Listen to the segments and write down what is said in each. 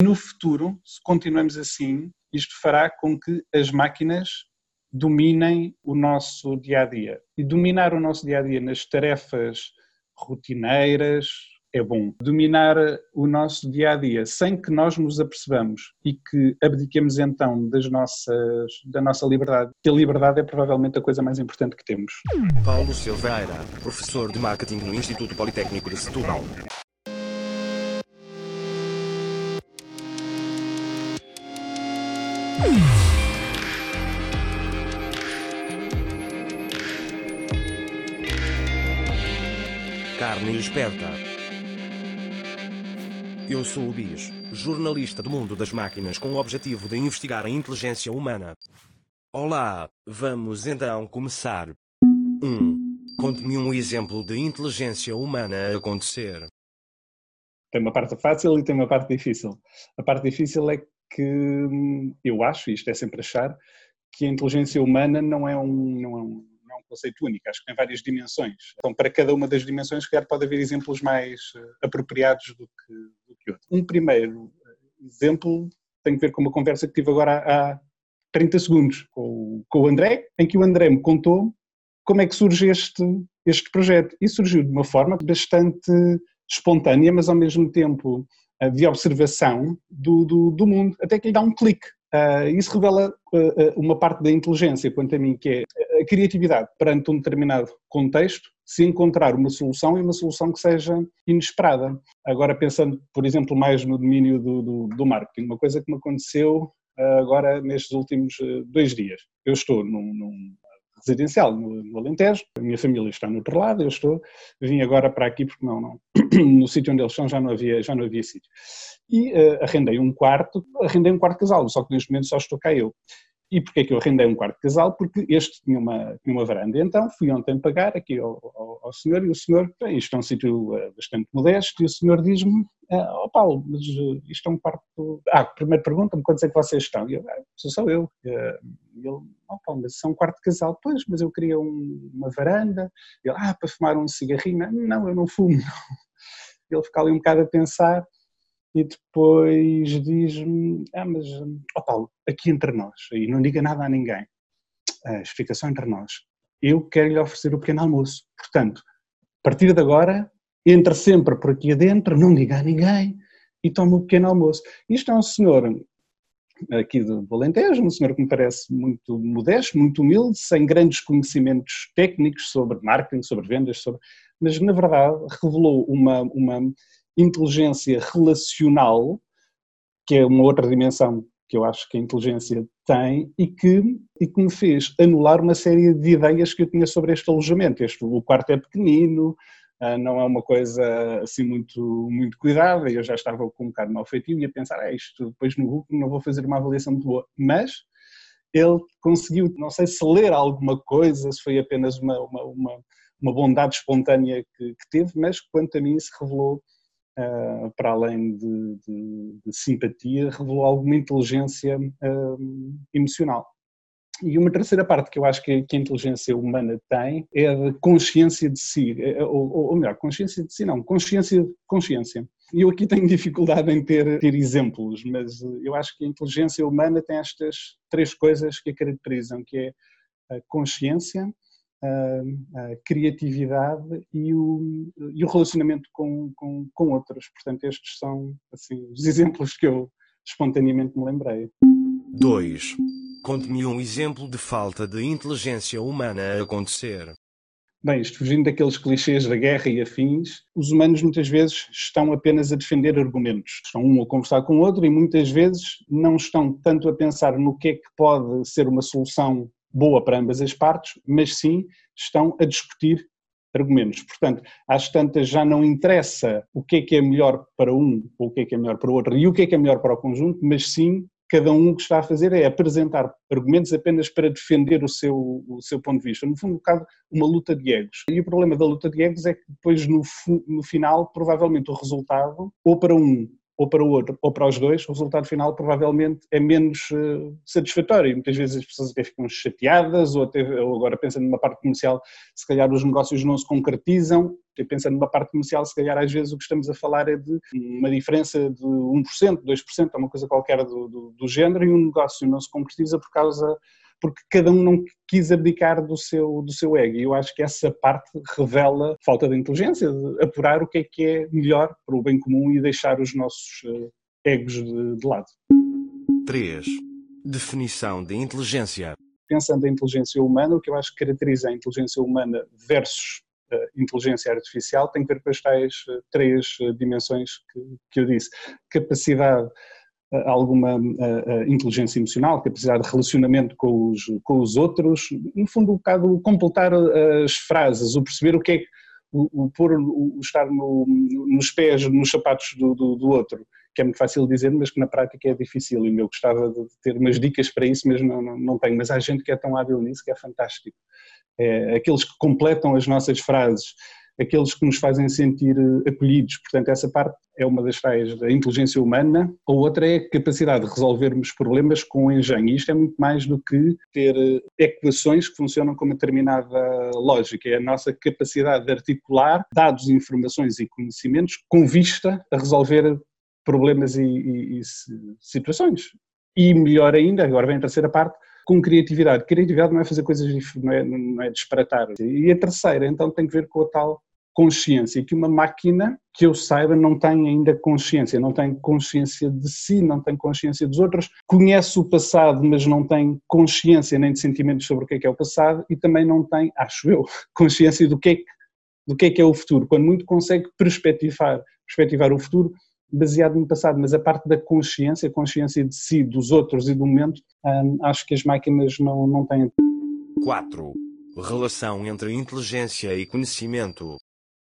No futuro, se continuamos assim, isto fará com que as máquinas dominem o nosso dia a dia. E dominar o nosso dia a dia nas tarefas rotineiras é bom. Dominar o nosso dia a dia sem que nós nos apercebamos e que abdiquemos então das nossas, da nossa liberdade, que a liberdade é provavelmente a coisa mais importante que temos. Paulo Silveira, professor de marketing no Instituto Politécnico de Setúbal. Esperta. Eu sou o Bis, jornalista do mundo das máquinas com o objetivo de investigar a inteligência humana. Olá, vamos então começar. 1. Um, Conte-me um exemplo de inteligência humana a acontecer. Tem uma parte fácil e tem uma parte difícil. A parte difícil é que hum, eu acho, e isto é sempre achar, que a inteligência humana não é um, não é um conceito único, acho que tem várias dimensões. Então, para cada uma das dimensões, quer pode haver exemplos mais eh, apropriados do que, do que outros. Um primeiro eh, exemplo tem a ver com uma conversa que tive agora há 30 segundos com, com o André, em que o André me contou como é que surge este, este projeto. E surgiu de uma forma bastante espontânea, mas ao mesmo tempo eh, de observação do, do, do mundo, até que lhe dá um clique. Uh, isso revela uh, uma parte da inteligência, quanto a mim, que é a criatividade perante um determinado contexto, se encontrar uma solução e uma solução que seja inesperada. Agora, pensando, por exemplo, mais no domínio do, do, do marketing, uma coisa que me aconteceu uh, agora nestes últimos dois dias. Eu estou num, num residencial no, no, Alentejo, a minha família está no outro lado, eu estou, vim agora para aqui porque não, não no sítio onde eles estão já não havia, já não havia sítio e uh, arrendei um quarto, arrendei um quarto casal, só que neste momento só estou cá eu. E porquê é que eu arrendei um quarto de casal? Porque este tinha uma, tinha uma varanda. Então fui ontem pagar aqui ao, ao, ao senhor e o senhor, bem, isto é um sítio uh, bastante modesto, e o senhor diz-me, ó oh, Paulo, mas uh, isto é um quarto... Ah, primeiro pergunta-me quantos é que vocês estão? E eu, ah, sou eu. E ele, oh Paulo, mas é um quarto de casal. Pois, mas eu queria um, uma varanda. Ele, ah, para fumar um cigarrinho? Não, eu não fumo, não. Ele fica ali um bocado a pensar e depois diz-me, ah, mas, ó oh Paulo, aqui entre nós, e não diga nada a ninguém, a explicação entre nós, eu quero lhe oferecer o pequeno almoço, portanto, a partir de agora, entre sempre por aqui adentro, não diga a ninguém, e toma o pequeno almoço. Isto é um senhor aqui do Alentejo, um senhor que me parece muito modesto, muito humilde, sem grandes conhecimentos técnicos sobre marketing, sobre vendas, sobre... mas na verdade revelou uma, uma inteligência relacional, que é uma outra dimensão que eu acho que a inteligência tem e que, e que me fez anular uma série de ideias que eu tinha sobre este alojamento. Este, o quarto é pequenino, ah, não é uma coisa assim muito, muito cuidada, eu já estava com um bocado mal feitio e a pensar, ah, isto depois no Google não vou fazer uma avaliação muito boa. Mas ele conseguiu, não sei se ler alguma coisa, se foi apenas uma, uma, uma, uma bondade espontânea que, que teve, mas quanto a mim se revelou uh, para além de, de, de, simpatia, revelou alguma inteligência uh, emocional. E uma terceira parte que eu acho que, que, a inteligência humana tem é a de consciência de si, eh, ou, ou, melhor, consciência de si não, consciência, consciência. E eu aqui tenho dificuldade em ter, ter exemplos, mas eu acho que a inteligência humana tem estas três coisas que a caracterizam, que é a consciência, a, criatividade e o, e o relacionamento com, com, com outros. Portanto, estes são assim, os exemplos que eu espontaneamente me lembrei. 2. Conte-me um exemplo de falta de inteligência humana a acontecer. Bem, isto fugindo daqueles clichês da guerra e afins, os humanos muitas vezes estão apenas a defender argumentos. Estão um a conversar com o outro e muitas vezes não estão tanto a pensar no que é que pode ser uma solução boa para ambas as partes, mas sim estão a discutir argumentos. Portanto, às tantas já não interessa o que é que é melhor para um ou o que é que é melhor para o outro e o que é que é melhor para o conjunto, mas sim cada um o que está a fazer é apresentar argumentos apenas para defender o seu, o seu ponto de vista. No fundo, um bocado uma luta de egos. E o problema da luta de egos é que depois, no, no final, provavelmente o resultado, ou para um ou para o outro ou para os dois, o resultado final provavelmente é menos uh, satisfatório. Muitas vezes as pessoas até ficam chateadas ou, até, ou agora pensando numa parte comercial, se calhar os negócios não se concretizam. E pensando numa parte comercial, se calhar às vezes o que estamos a falar é de uma diferença de 1%, 2%, ou uma coisa qualquer do, do, do género, e um negócio não se concretiza por causa porque cada um não quis abdicar do seu, do seu ego. E eu acho que essa parte revela falta de inteligência, de apurar o que é que é melhor para o bem comum e deixar os nossos eh, egos de, de lado. 3. Definição de inteligência. Pensando em inteligência humana, o que eu acho que caracteriza a inteligência humana versus eh, inteligência artificial tem que ver com as tais eh, três dimensões que, que eu disse. Capacidade alguma uh, inteligência emocional, capacidade de relacionamento com os, com os outros, no fundo um bocado completar as frases, o perceber o que é o, o pôr, o estar no, nos pés, nos sapatos do, do, do, outro, que é muito fácil dizer, mas que na prática é difícil e eu gostava de ter umas dicas para isso, mas não, não, não tenho, mas há gente que é tão hábil nisso que é fantástico. É, aqueles que completam as nossas frases, aqueles que nos fazem sentir eh, acolhidos. Portanto, essa parte é uma das tais da inteligência humana. A outra é a capacidade de resolvermos problemas com engenho. E isto é muito mais do que ter eh, equações que funcionam com uma determinada lógica. É a nossa capacidade de articular dados, informações e conhecimentos com vista a resolver problemas e, e, e situações. E melhor ainda, agora vem a terceira parte, com criatividade. Criatividade não é fazer coisas, não é, não é disparatar. E a terceira, então, tem que ver com a tal consciência, que uma máquina, que eu saiba, não tem ainda consciência, não tem consciência de si, não tem consciência dos outros, conhece o passado, mas não tem consciência nem de sentimentos sobre o que é que é o passado e também não tem, acho eu, consciência do que é que, do que, é, que é o futuro, quando muito consegue perspectivar, perspectivar o futuro baseado no passado, mas a parte da consciência, consciência de si, dos outros e do momento, hum, acho que as máquinas não, não têm. 4. Relação entre inteligência e conhecimento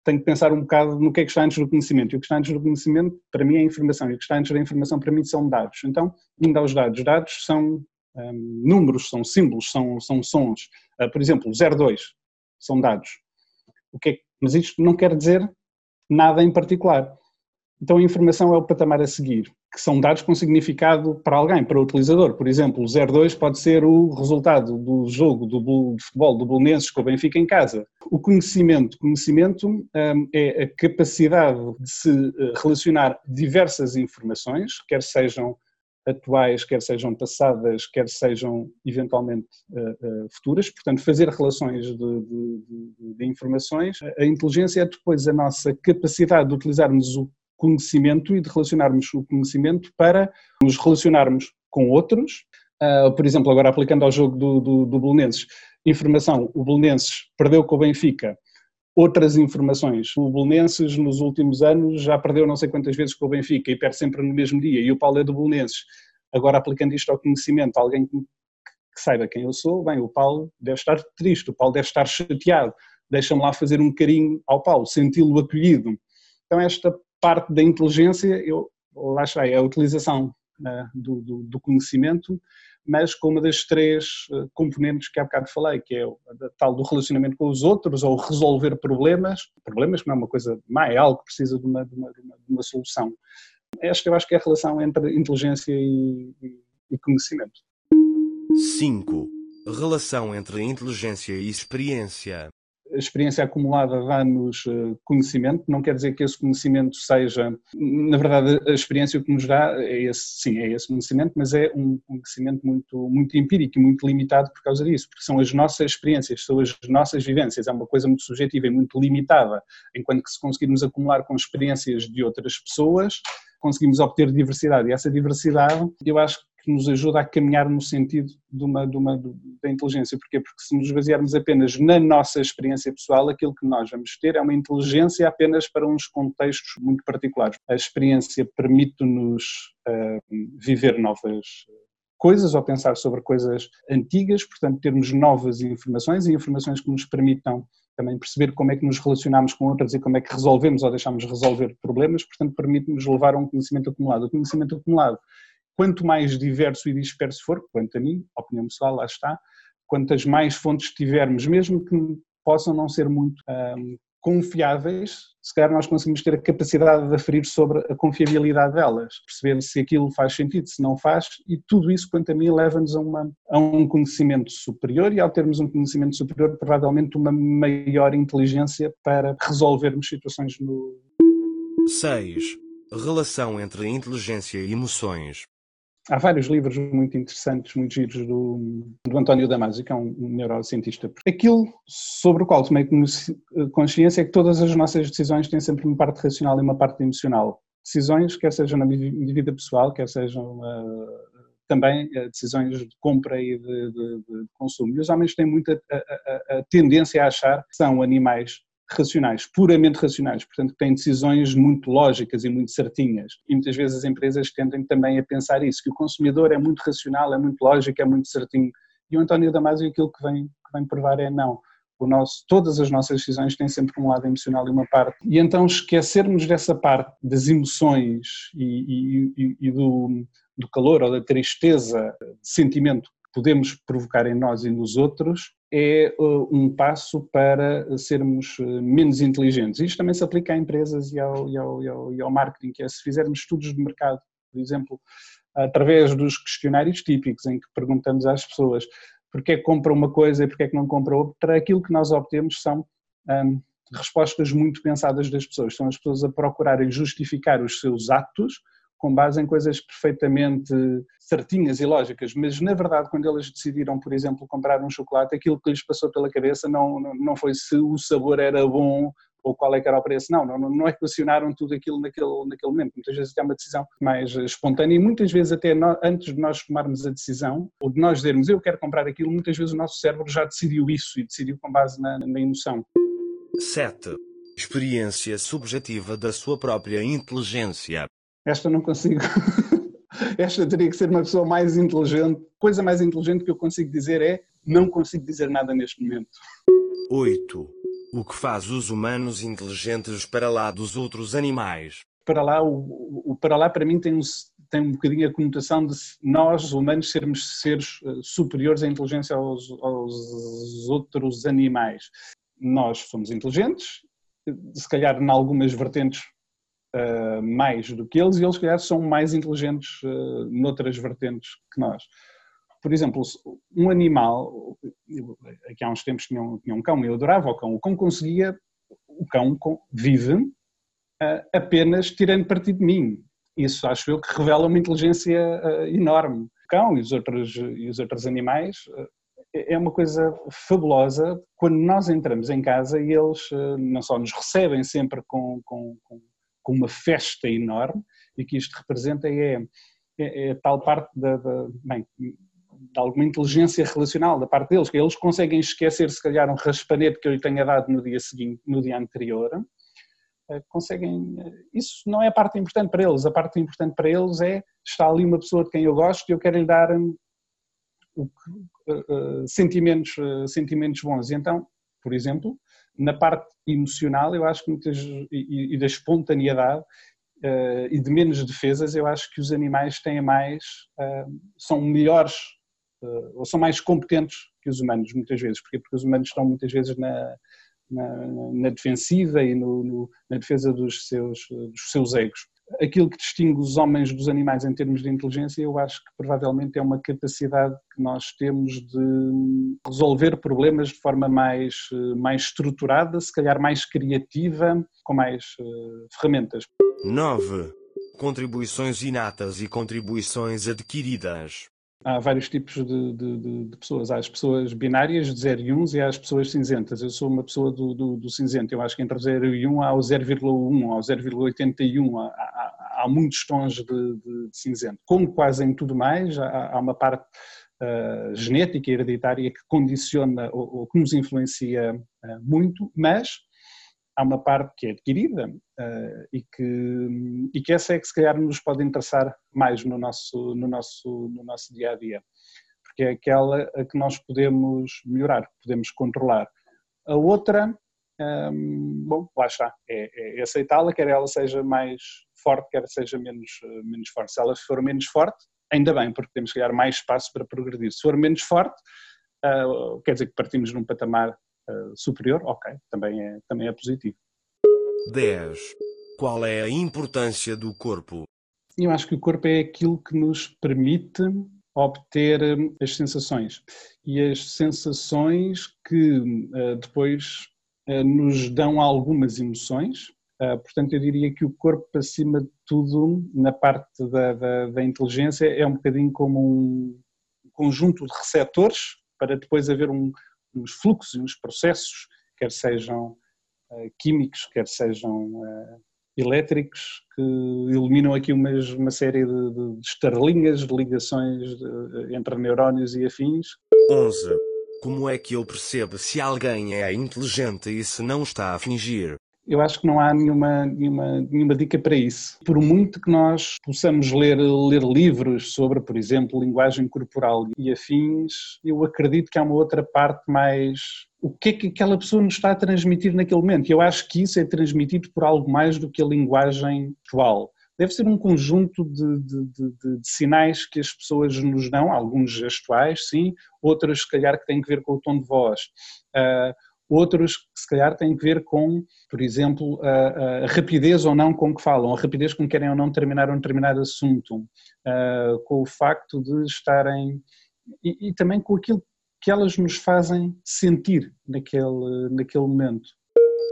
tenho que pensar um bocado no que é que está antes do conhecimento. E o que está antes do conhecimento, para mim, é informação. E o que está antes da informação, para mim, são dados. Então, indo aos dados. Dados são um, números, são símbolos, são, são sons. Uh, por exemplo, 02 são dados. O que é mas isto não quer dizer nada em particular. Então, a informação é o patamar a seguir que são dados com significado para alguém, para o utilizador. Por exemplo, o 0-2 pode ser o resultado do jogo do, de futebol do Bolonenses com o Benfica em casa. O conhecimento, conhecimento um, é a capacidade de se eh, relacionar diversas informações, quer sejam atuais, quer sejam passadas, quer sejam eventualmente uh, uh, futuras, portanto fazer relações de, de, de, de informações. A inteligência é depois a nossa capacidade de utilizarmos o conhecimento e de relacionarmos o conhecimento para nos relacionarmos com outros. Uh, por exemplo, agora aplicando ao jogo do, do, do Belenenses, informação, o Belenenses perdeu com o Benfica, outras informações. O Belenenses nos últimos anos já perdeu não sei quantas vezes com o Benfica e perde sempre no mesmo dia, e o Paulo é do Belenenses. Agora aplicando isto ao conhecimento, alguém que, que saiba quem eu sou, bem, o Paulo deve estar triste, o Paulo deve estar chateado, deixa-me lá fazer um carinho ao Paulo, senti-lo acolhido. Então esta parte da inteligência, eu, lá está, é a utilização uh, do, do, do, conhecimento, mas com uma das três uh, componentes que há bocado falei, que é o tal do relacionamento com os outros ou resolver problemas, problemas que não é uma coisa má, é algo que precisa de uma, de uma, de uma, de uma solução. Esta eu acho que é a relação entre inteligência e, e, e conhecimento. 5. Relação entre inteligência e experiência a experiência acumulada dá-nos eh, conhecimento, não quer dizer que esse conhecimento seja, na verdade, a experiência que nos dá é esse, sim, é esse conhecimento, mas é um conhecimento muito, muito empírico e muito limitado por causa disso, porque são as nossas experiências, são as nossas vivências, é uma coisa muito subjetiva e muito limitada, enquanto que se conseguirmos acumular com experiências de outras pessoas, conseguimos obter diversidade, e essa diversidade, eu acho que nos ajuda a caminhar no sentido de uma, de uma, da inteligência. Porquê? Porque se nos basearmos apenas na nossa experiência pessoal, aquilo que nós vamos ter é uma inteligência apenas para uns contextos muito particulares. A experiência permite-nos uh, viver novas coisas ou pensar sobre coisas antigas, portanto termos novas informações e informações que nos permitam também perceber como é que nos relacionamos com outras e como é que resolvemos ou deixamos resolver problemas, portanto permite-nos levar a um conhecimento acumulado. O conhecimento acumulado quanto mais diverso e disperso for, quanto a mim, opinião pessoal, lá está, quantas mais fontes tivermos, mesmo que possam não ser muito confiáveis, se calhar nós conseguimos ter a capacidade de aferir sobre a confiabilidade delas, perceber se aquilo faz sentido, se não faz, e tudo isso, quanto a mim, leva-nos a, a, um conhecimento superior e ao termos um conhecimento superior, provavelmente uma maior inteligência para resolvermos situações no... 6. Relação entre inteligência e emoções. Há vários livros muito interessantes, muito giros do, do António Damasio, que é um neurocientista. Aquilo sobre o qual tomei consciência é que todas as nossas decisões têm sempre uma parte racional e uma parte emocional. Decisões, quer sejam na minha vida pessoal, quer sejam uh, também uh, decisões de compra e de, de, de, consumo. E os homens têm muita a, a, a tendência a achar que são animais racionais, puramente racionais, portanto têm decisões muito lógicas e muito certinhas. E muitas vezes as empresas tendem também a pensar isso, que o consumidor é muito racional, é muito lógico, é muito certinho. E o António Damasio aquilo que vem, que vem provar é não. O nosso, todas as nossas decisões têm sempre um lado emocional e uma parte. E então esquecermos dessa parte das emoções e, e, e do, do calor ou da tristeza, sentimento podemos provocar em nós e nos outros, é uh, um passo para sermos uh, menos inteligentes. Isto também se aplica a empresas e ao, e ao, e ao, e ao marketing, que é se fizermos estudos de mercado, por exemplo, através dos questionários típicos em que perguntamos às pessoas porque é que compra uma coisa e porque é que não compra outra, aquilo que nós obtemos são um, respostas muito pensadas das pessoas. São as pessoas a procurarem justificar os seus atos com base em coisas perfeitamente certinhas e lógicas, mas na verdade quando eles decidiram, por exemplo, comprar um chocolate, aquilo que lhes passou pela cabeça não, não foi se o sabor era bom ou qual é que era o preço, não, não, não equacionaram tudo aquilo naquele, naquele momento, muitas vezes é uma decisão mais espontânea e muitas vezes até no, antes de nós tomarmos a decisão, ou de nós dizermos eu quero comprar aquilo, muitas vezes o nosso cérebro já decidiu isso e decidiu com base na, na emoção. 7. Experiência subjetiva da sua própria inteligência. Esta não consigo. Esta teria que ser uma pessoa mais inteligente. Coisa mais inteligente que eu consigo dizer é não consigo dizer nada neste momento. 8. O que faz os humanos inteligentes para lá dos outros animais? Para lá, o, o para lá para mim tem um, tem um bocadinho a conotação de nós, humanos, sermos seres eh, superiores em inteligência aos, aos outros animais. Nós somos inteligentes, se calhar em algumas vertentes uh, mais do que eles e eles, calhar, são mais inteligentes uh, noutras vertentes que nós. Por exemplo, um animal, aqui há uns tempos tinha um, tinha um cão, eu adorava o cão, o cão conseguia, o cão vive uh, apenas tirando partido de mim. Isso acho eu que revela uma inteligência uh, enorme. O cão e os outros, e os outros animais uh, é uma coisa fabulosa quando nós entramos em casa e eles não só nos recebem sempre com, com, com com uma festa enorme e que isto representa é, é, é tal parte da, da bem, de alguma inteligência relacional da parte deles, que eles conseguem esquecer se calhar um raspanete que eu lhe tenha dado no dia seguinte, no dia anterior, eh, conseguem, eh, isso não é a parte importante para eles, a parte importante para eles é, está ali uma pessoa de quem eu gosto e eu quero lhe dar um, uh, uh, sentimentos, sentimentos bons, e então, por exemplo, na parte emocional, eu acho que muitas, e, e da espontaneidade uh, e de menos defesas, eu acho que os animais têm mais, uh, são melhores uh, ou são mais competentes que os humanos, muitas vezes. Porquê? Porque os humanos estão muitas vezes na, na, na defensiva e no, no, na defesa dos seus, dos seus egos aquilo que distingue os homens dos animais em termos de inteligência, eu acho que provavelmente é uma capacidade que nós temos de resolver problemas de forma mais, mais estruturada, se calhar mais criativa, com mais uh, ferramentas. 9. Contribuições inatas e contribuições adquiridas. Há vários tipos de, de, de, pessoas. Há as pessoas binárias de 0 e 1 e há as pessoas cinzentas. Eu sou uma pessoa do, do, do cinzento. Eu acho que entre 0 e 1 há o 0,1, há o 0,81, há, há, há, muitos tons de, de, cinzento. Como quase em tudo mais, há, há uma parte uh, genética hereditária que condiciona ou, ou que nos influencia uh, muito, mas há uma parte que é adquirida uh, e, que, e que essa é que se calhar nos pode interessar mais no nosso, no nosso, no nosso dia a dia, porque é aquela a que nós podemos melhorar, podemos controlar. A outra, um, ehm, bom, lá está, é, é aceitá-la, quer ela seja mais forte, quer seja menos, menos forte. Se ela for menos forte, ainda bem, porque temos que criar mais espaço para progredir. Se for menos forte, uh, quer dizer que partimos num patamar superior, ok, também é, também é positivo. 10. Qual é a importância do corpo? Eu acho que o corpo é aquilo que nos permite obter hum, as sensações. E as sensações que uh, depois uh, nos dão algumas emoções. Uh, portanto, eu diria que o corpo, acima de tudo, na parte da, da, da inteligência, é um bocadinho como um conjunto de receptores para depois haver um, uns fluxos e uns processos, quer sejam químicos, quer sejam elétricos que iluminam aqui umas, uma série de, de, de de ligações de, entre neurónios e afins. 11. Como é que eu percebo se alguém é inteligente e se não está a fingir? Eu acho que não há nenhuma, nenhuma, nenhuma dica para isso. Por muito que nós possamos ler, ler livros sobre, por exemplo, linguagem corporal e afins, eu acredito que há uma outra parte mais o que é que aquela pessoa nos está a transmitir naquele momento. Eu acho que isso é transmitido por algo mais do que a linguagem atual. Deve ser um conjunto de, de, de, de, sinais que as pessoas nos dão, alguns gestuais, sim, outros se calhar que têm que ver com o tom de voz, uh, outros que se calhar têm que ver com, por exemplo, a, a, rapidez ou não com que falam, a rapidez com que querem ou não terminar um determinado assunto, uh, com o facto de estarem, e, e também com aquilo que elas nos fazem sentir naquele, naquele momento.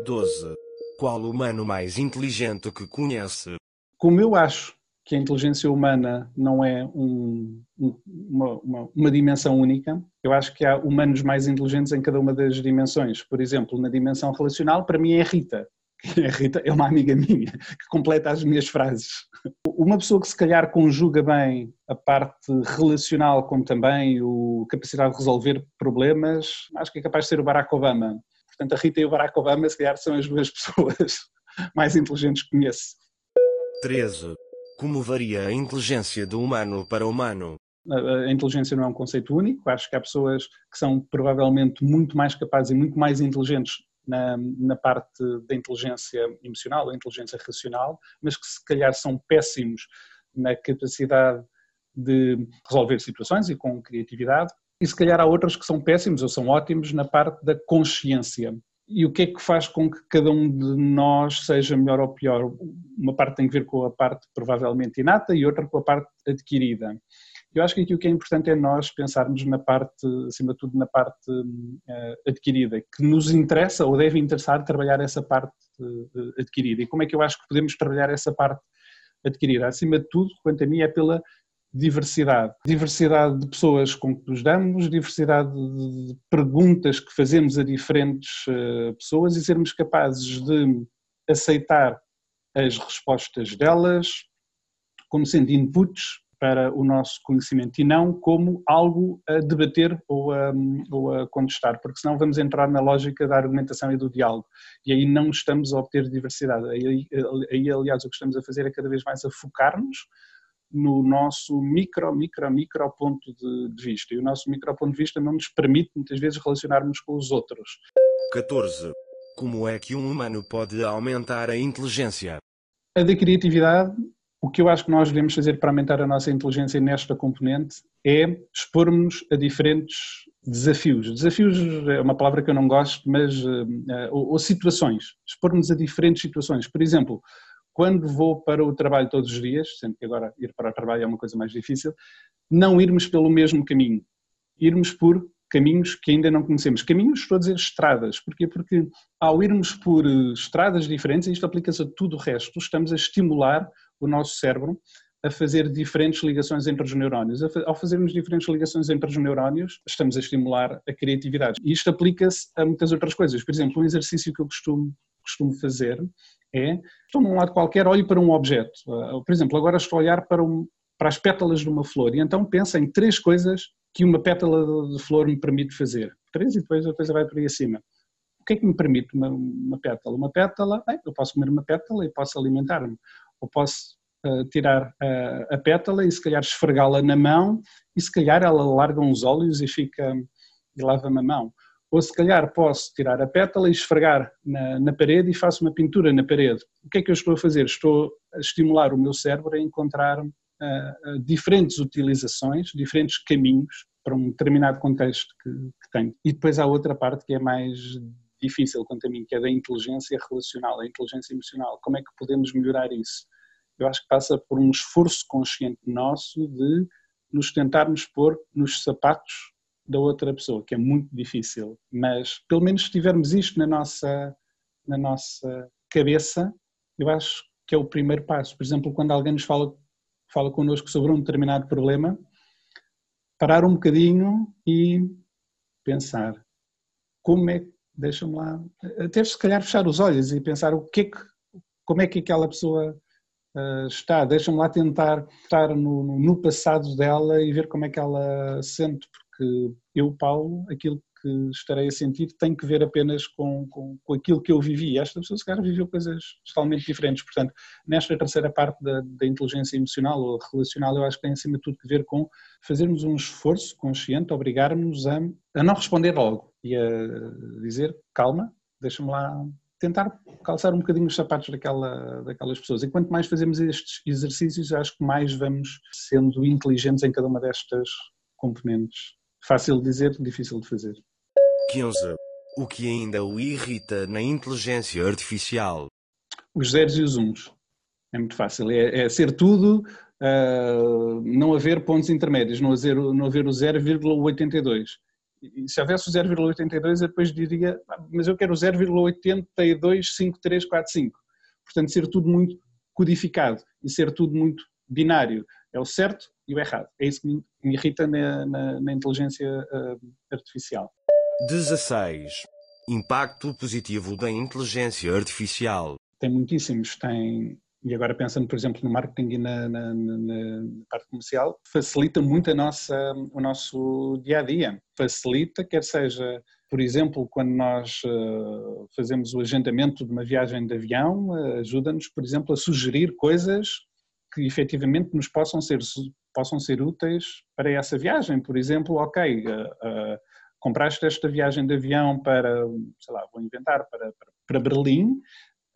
12. Qual o humano mais inteligente que conhece? Como eu acho que a inteligência humana não é um, uma, uma, uma, dimensão única, eu acho que há humanos mais inteligentes em cada uma das dimensões. Por exemplo, na dimensão relacional, para mim é Rita. A Rita é uma amiga minha que completa as minhas frases. Uma pessoa que se calhar conjuga bem a parte relacional como também a capacidade de resolver problemas, acho que é capaz de ser o Barack Obama. Portanto, a Rita e o Barack Obama se calhar são as duas pessoas mais inteligentes que conheço. 13. Como varia a inteligência do humano para o humano? A inteligência não é um conceito único, acho que há pessoas que são provavelmente muito mais capazes e muito mais inteligentes na, na parte da inteligência emocional ou inteligência racional, mas que se calhar são péssimos na capacidade de resolver situações e com criatividade, e se calhar há outros que são péssimos ou são ótimos na parte da consciência. E o que é que faz com que cada um de nós seja melhor ou pior? Uma parte tem a ver com a parte provavelmente inata e outra com a parte adquirida. Eu acho que aqui o que é importante é nós pensarmos na parte, acima de tudo, na parte uh, adquirida, que nos interessa ou deve interessar trabalhar essa parte uh, adquirida. E como é que eu acho que podemos trabalhar essa parte adquirida? Acima de tudo, quanto a mim, é pela diversidade. Diversidade de pessoas com que nos damos, diversidade de perguntas que fazemos a diferentes uh, pessoas e sermos capazes de aceitar as respostas delas como sendo inputs para o nosso conhecimento e não como algo a debater ou a, ou a contestar, porque senão vamos entrar na lógica da argumentação e do diálogo e aí não estamos a obter diversidade. Aí, aí aliás, o que estamos a fazer é cada vez mais a focar-nos no nosso micro, micro, micro ponto de, de, vista. E o nosso micro ponto de vista não nos permite muitas vezes relacionarmos com os outros. 14. Como é que um humano pode aumentar a inteligência? A da criatividade o que eu acho que nós devemos fazer para aumentar a nossa inteligência nesta componente é expormos a diferentes desafios. Desafios é uma palavra que eu não gosto, mas uh, ou, ou, situações. Expormos a diferentes situações. Por exemplo, quando vou para o trabalho todos os dias, sendo que agora ir para o trabalho é uma coisa mais difícil, não irmos pelo mesmo caminho, irmos por caminhos que ainda não conhecemos. Caminhos, estou a dizer estradas. Porquê? Porque ao irmos por estradas diferentes, isto aplica-se a tudo o resto, estamos a estimular o nosso cérebro a fazer diferentes ligações entre os neurónios. Ao fazermos diferentes ligações entre os neurónios, estamos a estimular a criatividade. E isto aplica-se a muitas outras coisas. Por exemplo, um exercício que eu costumo, costumo fazer é, estou num lado qualquer, olho para um objeto. Ah, por exemplo, agora estou a olhar para, um, para as pétalas de uma flor e então pensa em três coisas que uma pétala de flor me permite fazer. Três e depois a coisa vai para aí acima. O que é que me permite uma, uma pétala? Uma pétala, bem, eu posso comer uma pétala e posso alimentar-me ou posso uh, tirar a, a pétala e se calhar esfregá-la na mão e se calhar ela larga uns óleos e fica e lava-me a mão. Ou se calhar posso tirar a pétala e esfregar na, na, parede e faço uma pintura na parede. O que é que eu estou a fazer? Estou a estimular o meu cérebro a encontrar uh, diferentes utilizações, diferentes caminhos para um determinado contexto que, que tem. E depois há outra parte que é mais difícil quanto a mim, que é da inteligência relacional, a inteligência emocional. Como é que podemos melhorar isso? Eu acho que passa por um esforço consciente nosso de nos tentarmos pôr nos sapatos da outra pessoa, que é muito difícil, mas pelo menos se tivermos isto na nossa, na nossa cabeça, eu acho que é o primeiro passo. Por exemplo, quando alguém nos fala, fala connosco sobre um determinado problema, parar um bocadinho e pensar como é que, deixa-me lá, até se calhar fechar os olhos e pensar o que é que, como é que aquela pessoa uh, está, deixa-me lá tentar estar no, no passado dela e ver como é que ela sente, eu, Paulo, aquilo que estarei a sentir tem que ver apenas com, com, com aquilo que eu vivi. Esta pessoa, se calhar, viveu coisas totalmente diferentes. Portanto, nesta terceira parte da, da, inteligência emocional ou relacional, eu acho que tem, acima de tudo, que ver com fazermos um esforço consciente, obrigar-nos a, a não responder logo e a dizer, calma, deixa-me lá tentar calçar um bocadinho os sapatos daquela, daquelas pessoas. E quanto mais fazemos estes exercícios, acho que mais vamos sendo inteligentes em cada uma destas componentes. Fácil de dizer, difícil de fazer. 15. O que ainda o irrita na inteligência artificial? Os zeros e os uns. É muito fácil. É, é ser tudo, uh, não haver pontos intermédios, não haver, não haver o 0,82. E se houvesse o 0,82, eu depois diria, ah, mas eu quero o 0,825345. Portanto, ser tudo muito codificado e ser tudo muito binário. É o certo e o errado. É isso que me irrita na, na, na inteligência uh, artificial. 16. Impacto positivo da inteligência artificial. Tem muitíssimos. Tem, e agora pensando, por exemplo, no marketing e na, na, na, parte comercial, facilita muito a nossa, o nosso dia a dia. Facilita, quer seja, por exemplo, quando nós uh, fazemos o agendamento de uma viagem de avião, uh, ajuda-nos, por exemplo, a sugerir coisas que efetivamente nos possam ser, possam ser úteis para essa viagem. Por exemplo, ok, uh, compraste esta viagem de avião para, sei lá, vou inventar, para, para, para Berlim,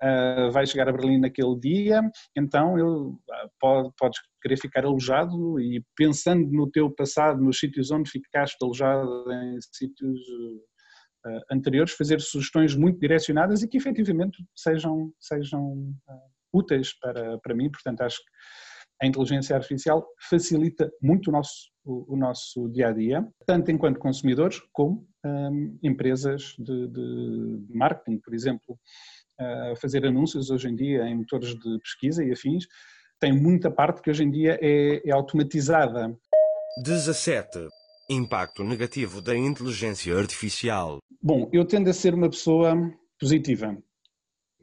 uh, chegar a Berlim naquele dia, então eu, uh, pode, podes querer ficar alojado e pensando no teu passado, nos sítios onde ficaste alojado em sítios uh, anteriores, fazer sugestões muito direcionadas e que efetivamente sejam, sejam úteis para, para mim, portanto acho que a inteligência artificial facilita muito o nosso, o, o nosso dia a dia, tanto enquanto consumidores como um, empresas de, de, marketing, por exemplo. Uh, fazer anúncios hoje em dia em motores de pesquisa e afins, tem muita parte que hoje em dia é, é automatizada. 17. Impacto negativo da inteligência artificial. Bom, eu tendo a ser uma pessoa positiva.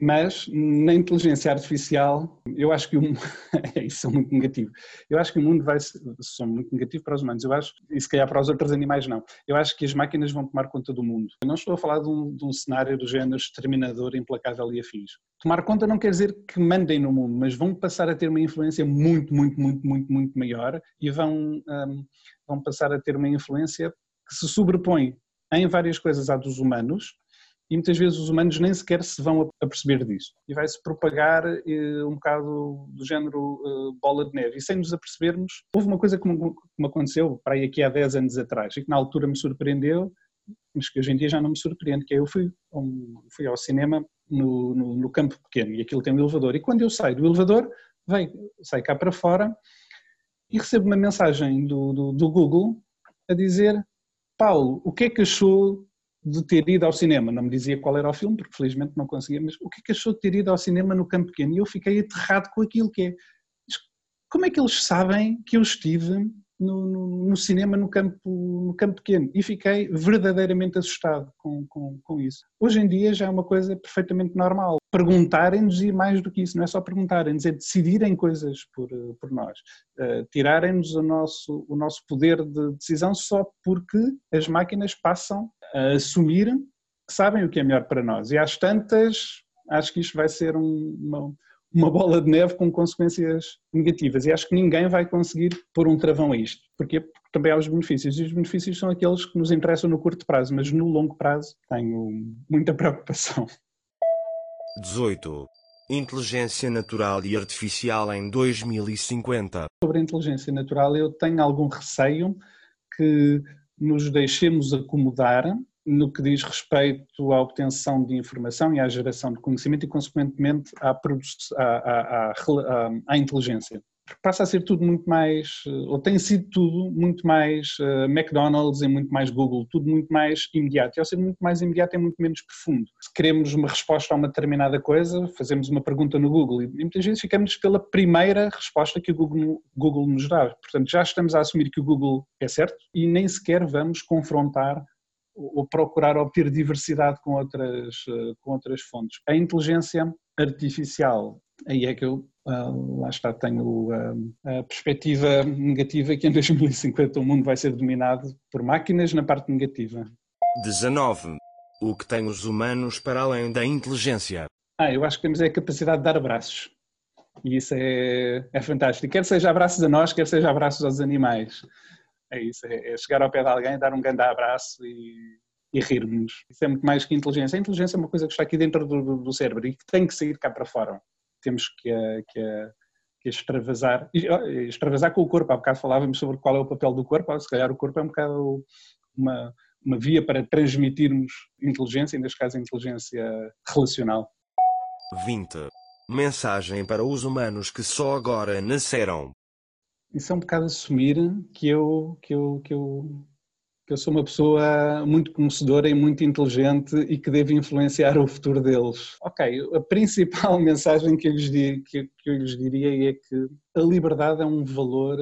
Mas na inteligência artificial, eu acho que o é isso é muito negativo. Eu acho que o mundo vai são muito negativo para os humanos. Eu acho e se calhar para os outros animais não. Eu acho que as máquinas vão tomar conta do mundo. Eu não estou a falar de um, de um cenário do género exterminador, implacável e afins. Tomar conta não quer dizer que mandem no mundo, mas vão passar a ter uma influência muito, muito, muito, muito, muito maior e vão um, vão passar a ter uma influência que se sobrepõe em várias coisas à dos humanos e muitas vezes os humanos nem sequer se vão aperceber disso. E vai-se propagar eh, um bocado do género eh, bola de neve. E sem nos apercebermos, houve uma coisa que me, que me aconteceu para aí aqui há 10 anos atrás e que na altura me surpreendeu, mas que hoje em dia já não me surpreende, que é eu fui, um, fui ao cinema no, no, no, campo pequeno e aquilo tem um elevador. E quando eu saio do elevador, vem, saio cá para fora e recebo uma mensagem do, do, do Google a dizer Paulo, o que é que achou de ter ido ao cinema. Não me dizia qual era o filme, porque felizmente não conseguia, mas o que é que achou de ter ido ao cinema no campo pequeno? E eu fiquei aterrado com aquilo que é. Como é que eles sabem que eu estive no, no, no, cinema no campo, no campo pequeno e fiquei verdadeiramente assustado com, com, com isso. Hoje em dia já é uma coisa perfeitamente normal. Perguntarem-nos e mais do que isso, não é só perguntarem-nos, é decidirem coisas por, por nós. Uh, Tirarem-nos o nosso, o nosso poder de decisão só porque as máquinas passam a assumir que sabem o que é melhor para nós. E às tantas, acho que isto vai ser um, uma uma bola de neve com consequências negativas. E acho que ninguém vai conseguir pôr um travão a isto. Porquê? Porque também há os benefícios. E os benefícios são aqueles que nos interessam no curto prazo, mas no longo prazo tenho muita preocupação. 18. Inteligência natural e artificial em 2050. Sobre a inteligência natural, eu tenho algum receio que nos deixemos acomodar no que diz respeito à obtenção de informação e à geração de conhecimento e, consequentemente, à, à, à, à inteligência passa a ser tudo muito mais, eh, ou tem sido tudo muito mais uh, McDonald's e muito mais Google, tudo muito mais imediato. E ao ser muito mais imediato é muito menos profundo. Se queremos uma resposta a uma determinada coisa, fazemos uma pergunta no Google e muitas vezes ficamos pela primeira resposta que o Google, Google nos dá. Portanto, já estamos a assumir que o Google é certo e nem sequer vamos confrontar ou procurar obter diversidade com outras, eh, com outras fontes. A inteligência artificial, aí é que eu lá está, tenho uh, a perspectiva negativa que em 2050 o mundo vai ser dominado por máquinas na parte negativa. 19. O que tem os humanos para além da inteligência? Ah, eu acho que temos é a capacidade de dar abraços. E isso é, é fantástico. Quer seja abraços a nós, quer seja abraços aos animais. É isso, é, é chegar ao pé de alguém, dar um grande abraço e, e rirmos. Isso é muito mais que inteligência. A inteligência é uma coisa que está aqui dentro do, do cérebro e que tem que sair cá para fora temos que, que, que extravasar, extravasar com o corpo. Há bocado falávamos sobre qual é o papel do corpo, se calhar o corpo é um bocado uma, uma via para transmitirmos inteligência, neste caso inteligência relacional. 20. Mensagem para os humanos que só agora nasceram. Isso é um bocado assumir que eu, que eu, que eu que eu sou uma pessoa muito conhecedora e muito inteligente e que devo influenciar o futuro deles. Ok, a principal mensagem que eu lhes, que, que eu lhes diria é que a liberdade é um valor,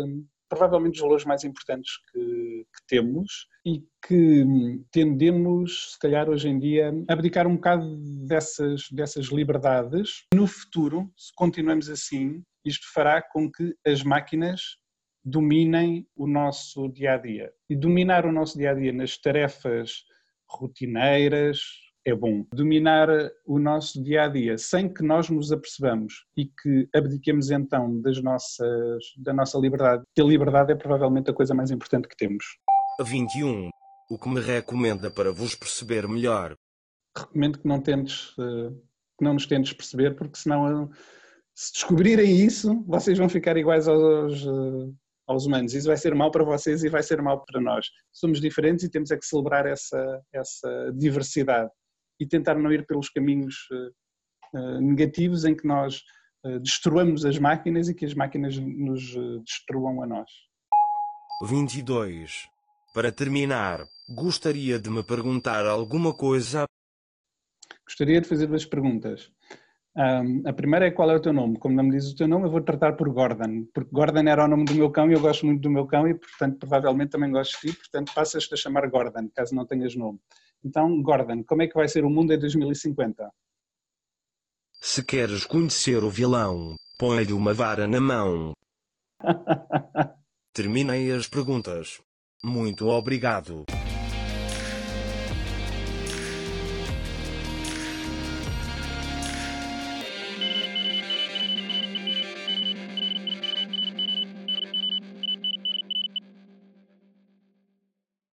provavelmente dos valores mais importantes que, que temos e que tendemos, se calhar hoje em dia, a abdicar um bocado dessas, dessas liberdades. No futuro, se continuamos assim, isto fará com que as máquinas dominem o nosso dia a dia. E dominar o nosso dia a dia nas tarefas rotineiras é bom. Dominar o nosso dia a dia sem que nós nos apercebamos e que abdiquemos então das nossas, da nossa liberdade, que a liberdade é provavelmente a coisa mais importante que temos. 21. O que me recomenda para vos perceber melhor? Recomendo que não tentes, eh, que não nos tentes perceber, porque senão eh, se descobrirem isso, vocês vão ficar iguais aos, eh, aos humanos. Isso vai ser mal para vocês e vai ser mal para nós. Somos diferentes e temos é que celebrar essa, essa diversidade e tentar não ir pelos caminhos uh, negativos em que nós uh, destruamos as máquinas e que as máquinas nos uh, destruam a nós. 22. Para terminar, gostaria de me perguntar alguma coisa? Gostaria de fazer duas perguntas. Um, a primeira é qual é o teu nome. Como não me dizes o teu nome, eu vou tratar por Gordon, porque Gordon era o nome do meu cão e eu gosto muito do meu cão e, portanto, provavelmente também gosto de ti, portanto, passas-te a chamar Gordon, caso não tenhas nome. Então, Gordon, como é que vai ser o mundo em 2050? Se queres conhecer o vilão, põe-lhe uma vara na mão. Terminei as perguntas. Muito obrigado.